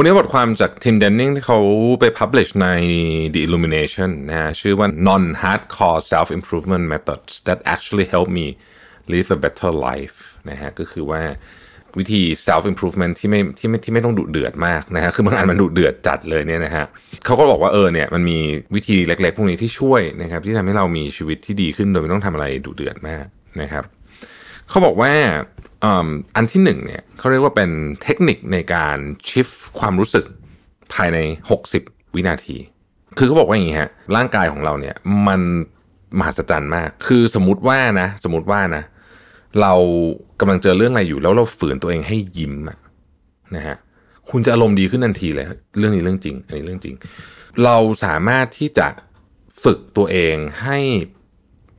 วันนี้บทความจาก Tim Denning ที่เขาไป publish ใน The Illumination นะฮะชื่อว่า non-hardcore self-improvement methods that actually help me live a better life นะฮะก็คือว่าวิธี self improvement ที่ไม่ที่ไม่ที่ไม่ต้องดุเดือดมากนะฮะคือบางอันมันดุเดือดจัดเลยเนี่ยนะฮะเขาก็บอกว่าเออเนี่ยมันมีวิธีเล็กๆ พวกนี้ที่ช่วยนะครับที่ทำให้เรามีชีวิตที่ดีขึ้นโดยไม่ต้องทำอะไรดุเดือดมากนะครับ เขาบอกว่าอันที่หนึ่งเนี่ยเขาเรียกว่าเป็นเทคนิคในการชิฟความรู้สึกภายใน 60 วินาที คือเขาบอกว่าอย่างนี้ฮะร่างกายของเราเนี่ยมันมหัศจรรย์มาก คือสมมติว่านะ สมมติว่านะ เรากำลังเจอเรื่องอะไรอยู่ แล้วเราฝืนตัวเองให้ยิ้มนะฮะคุณจะอารมณ์ดีขึ้นทันทีเลย เรื่องนี้เรื่องจริง อันนี้เรื่องจริง เราสามารถที่จะฝึกตัวเองให้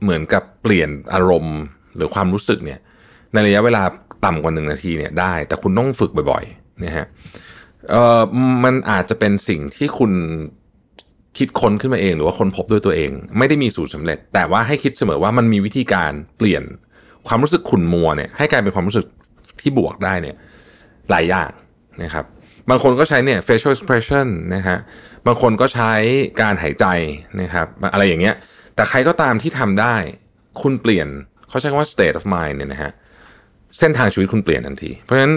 เหมือนกับเปลี่ยนอารมณ์ หรือความรู้สึกเนี่ยในระยะเวลาต่ำกว่าหนึ่งนาทีเนี่ยได้ แต่คุณต้องฝึกบ่อยๆนะฮะเอ่อมันอาจจะเป็นสิ่งที่คุณคิดค้นขึ้นมาเอง หรือว่าค้นพบด้วยตัวเอง ไม่ได้มีสูตรสาเร็จ แต่ว่าให้คิดเสมอว่ามันมีวิธีการเปลี่ยนความรู้สึกขุ่นมัวเนี่ยให้กลายเป็นความรู้สึกที่บวกได้เนี่ยหลายอย่างนะครับบางคนก็ใช้เนี่ย facial expression นะฮะบางคนก็ใช้การหายใจนะครับอะไรอย่างเงี้ยแต่ใครก็ตามที่ทำได้ คุณเปลี่ยน เขาใช้คำว่า state of mind เนี่ยนะฮะเส้นทางชีวิตคุณเปลี่ยนทันที เพราะฉะนั้น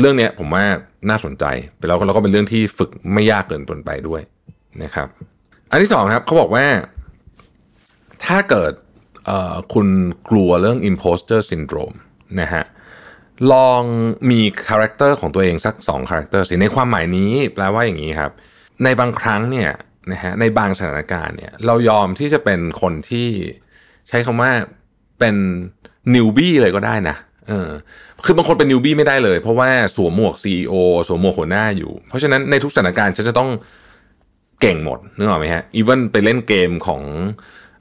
เรื่องนี้ผมว่าน่าสนใจไปแล้วแล้วก็เป็นเรื่องที่ฝึกไม่ยากเกินไปด้วยนะครับ อันที่สองครับเขาบอกว่า ถ้าเกิดคุณกลัวเรื่อง imposter syndrome นะฮะลองมีคาแรคเตอร์ของตัวเองสัก2คาแรคเตอร์สิในความหมายนี้แปลว่าอย่างนี้ครับ ในบางครั้งเนี่ยนะฮะในบางสถานการณ์เนี่ยเรายอมที่จะเป็นคนที่ใช้คำว่า เป็นนิวบี้เลยก็ได้นะเออคือบางคนเป็นนิวบี้ไม่ได้เลย เพราะว่าสวมหมวก CEO สวมหมวกหัวหน้าอยู่ เพราะฉะนั้นในทุกสถานการณ์ฉันจะต้องเก่งหมดนึกออกไหมฮะอีเวนไปเล่นเกมของ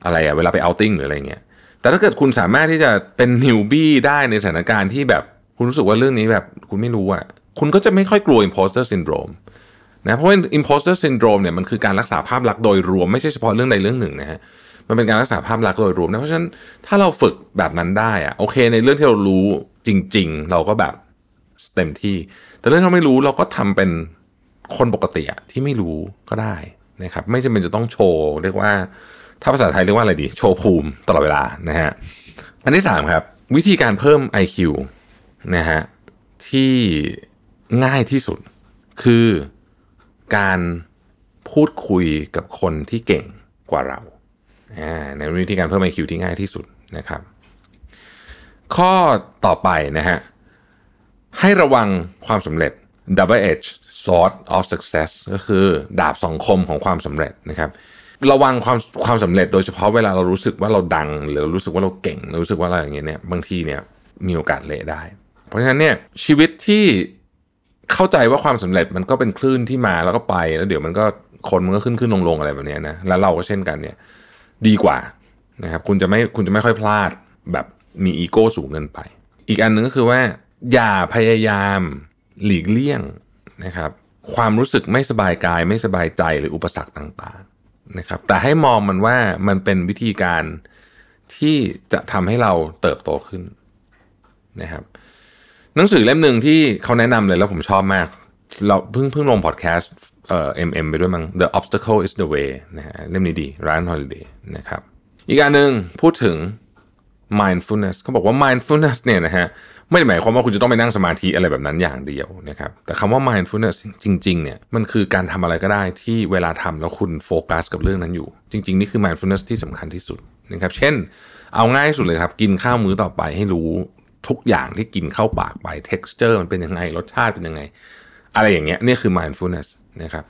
อะไรอะเวลาไปเอาติ้งหรืออะไรเงี้ยแต่ถ้าเกิดคุณสามารถที่จะเป็นนิวบี้ได้ในสถานการณ์ที่แบบคุณรู้สึกว่าเรื่องนี้แบบคุณไม่รู้อะคุณก็จะไม่ค่อยกลัว imposter syndrome นะเพราะว่า imposter syndrome เนี่ยมันคือการรักษาภาพลักษณ์โดยรวมไม่ใช่เฉพาะเรื่องใดเรื่องหนึ่งนะฮะ มันเป็นการรักษาภาพลักษณ์โดยรวมนะเพราะฉะนั้นถ้าเราฝึกแบบนั้นได้อะโอเค ในเรื่องที่เรารู้จริง ๆ เราก็แบบเต็มที่ แต่เรื่องที่เราไม่รู้เราก็ทำเป็นคนปกติอะที่ไม่รู้ก็ได้นะครับ ไม่จำเป็นจะต้องโชว์ เรียกว่า ถ้าภาษาไทยเรียกว่าอะไรดี โชว์ภูมิตลอดเวลานะฮะอันที่สามครับ วิธีการเพิ่ม IQ นะฮะที่ง่ายที่สุดคือการพูดคุยกับคนที่เก่งกว่าเรา ในวิธีการเพิ่ม IQ ที่ง่ายที่สุดนะครับ ข้อต่อไปนะฮะให้ระวังความสำเร็จ double edge sword of success ก็คือดาบสองคมของความสำเร็จนะครับ ระวังความความสำเร็จโดยเฉพาะเวลาเรารู้สึกว่าเราดัง หรือรู้สึกว่าเราเก่ง รู้สึกว่าอะไรอย่างเงี้ยเนี่ยบางทีเนี่ยมีโอกาสเละได้ เพราะฉะนั้นเนี่ยชีวิตที่เข้าใจว่าความสำเร็จมันก็เป็นคลื่นที่มาแล้วก็ไปแล้วเดี๋ยวมันก็คนมันก็ขึ้นขึ้นลงลงอะไรแบบนี้นะแล้วเราก็เช่นกันเนี่ย ดีกว่านะครับคุณจะไม่คุณจะไม่ค่อยพลาดแบบมีอีโก้สูงเกินไป อีกอันหนึ่งก็คือว่า อย่าพยายามหลีกเลี่ยงนะครับความรู้สึกไม่สบายกายไม่สบายใจหรืออุปสรรคต่างๆนะครับแต่ให้มองมันว่ามันเป็นวิธีการที่จะทำให้เราเติบโตขึ้นนะครับหนังสือเล่มหนึ่งที่เขาแนะนำเลยแล้วผมชอบมาก เราเพิ่งเพิ่งลงพอดแคสต์ เอ่อ MM ไปด้วยมั้ง The Obstacle is the Way นะฮะเล่มนี้ดี Ryan Holiday นะครับ อีกอันหนึ่งพูดถึง mindfulness เขาบอกว่า mindfulness เนี่ยนะฮะไม่ได้หมายความว่าคุณจะต้องไปนั่งสมาธิอะไรแบบนั้นอย่างเดียวนะครับแต่คำว่า mindfulness จริงๆเนี่ยมันคือการทำอะไรก็ได้ที่เวลาทำแล้วคุณโฟกัสกับเรื่องนั้นอยู่ จริง ๆ นี่คือ mindfulness ที่สำคัญที่สุดนะครับเช่น เอาง่ายสุดเลยครับกินข้าวมื้อต่อไปให้รู้ทุกอย่างที่กินเข้าปากไป texture มันเป็นยังไงรสชาติเป็นยังไง อะไรอย่างเงี้ยนี่คือ mindfulness นะครับ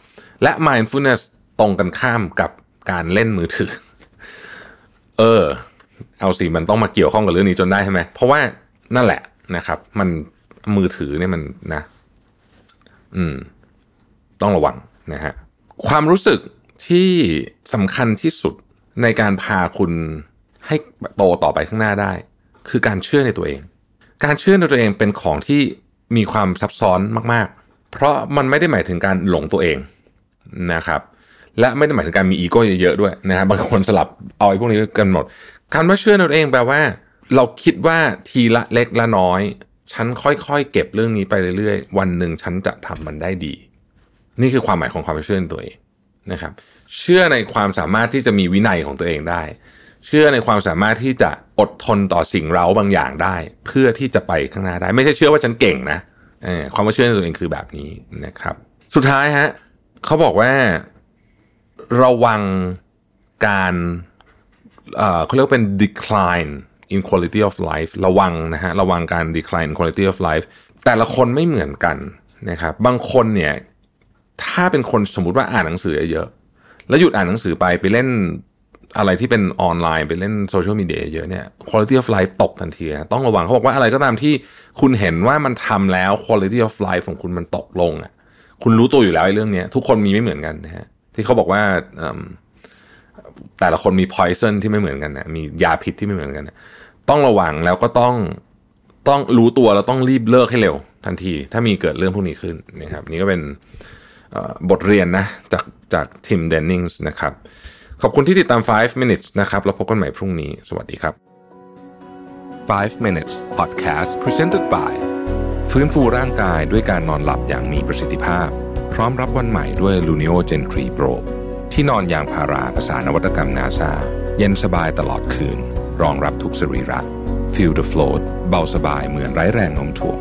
และ mindfulness ตรงกันข้ามกับการเล่นมือถือ เออ เอาสิมันต้องมาเกี่ยวข้องกับเรื่องนี้จนได้ใช่ไหมเพราะว่านั่นแหละนะครับ มันมือถือเนี่ยมันนะ อืม ต้องระวังนะฮะความรู้สึกที่สำคัญที่สุดในการพาคุณให้โตต่อไปข้างหน้าได้ คือการเชื่อในตัวเอง การเชื่อในตัวเองเป็นของที่มีความซับซ้อนมาก เพราะมันไม่ได้หมายถึงการหลงตัวเองนะครับและไม่ได้หมายถึงการมีอีโก้เยอะๆด้วยนะครับบางคนสลับเอาไอ้พวกนี้กันหมดคำว่าเชื่อในตัวเองแปลว่า เราคิดว่าทีละเล็กละน้อย ฉันค่อยๆ เก็บเรื่องนี้ไปเรื่อยๆ วันหนึ่งฉันจะทำมันได้ดี นี่คือความหมายของความเชื่อในตัวเองนะครับ เชื่อในความสามารถที่จะมีวินัยของตัวเองได้ เชื่อในความสามารถที่จะอดทนต่อสิ่งเร้าบางอย่างได้ เพื่อที่จะไปข้างหน้าได้ ไม่ใช่เชื่อว่าฉันเก่งนะ ความเชื่อในตัวเองคือแบบนี้นะครับ สุดท้ายฮะเขาบอกว่าระวังการเขาเรียกเป็น decline in quality of life ระวังนะฮะระวังการ decline in quality of life แต่ละคนไม่เหมือนกันนะครับบางคนเนี่ยถ้าเป็นคนสมมติว่าอ่านหนังสือเยอะ แล้วหยุดอ่านหนังสือไปไปเล่น อะไรที่เป็นออนไลน์ไปเล่นโซเชียลมีเดียเยอะเนี่ย quality of life ตกทันทีนะต้องระวังเขาบอกว่าอะไรก็ตามที่คุณเห็นว่ามันทำแล้ว quality of life ของคุณมันตกลงอะคุณรู้ตัวอยู่แล้วไอ้เรื่องนี้ทุกคนมีไม่เหมือนกันนะฮะที่เขาบอกว่าแต่ละคนมี poison ที่ไม่เหมือนกันนะมียาพิษที่ไม่เหมือนกันนะต้องระวังแล้วก็ต้องต้องรู้ตัวแล้วต้องรีบเลิกให้เร็ว ทันที ถ้ามีเกิดเรื่องพวกนี้ขึ้นนะครับ นี่ก็เป็นบทเรียนนะจากจากทีมเดนนิงส์นะครับ ขอบคุณที่ติดตาม 5 minutes นะครับ แล้วพบกันใหม่พรุ่งนี้ สวัสดีครับ 5 minutes podcast presented by ฟื้นฟูร่างกายด้วยการนอนหลับอย่างมีประสิทธิภาพ พร้อมรับวันใหม่ด้วย Luno Gen 3 Pro ที่นอนยางพาราภาษานวัตกรรมนาซาเย็นสบายตลอดคืน รองรับทุกสรีระ Feel the float เบาสบายเหมือนไร้แรงโน้มถ่วง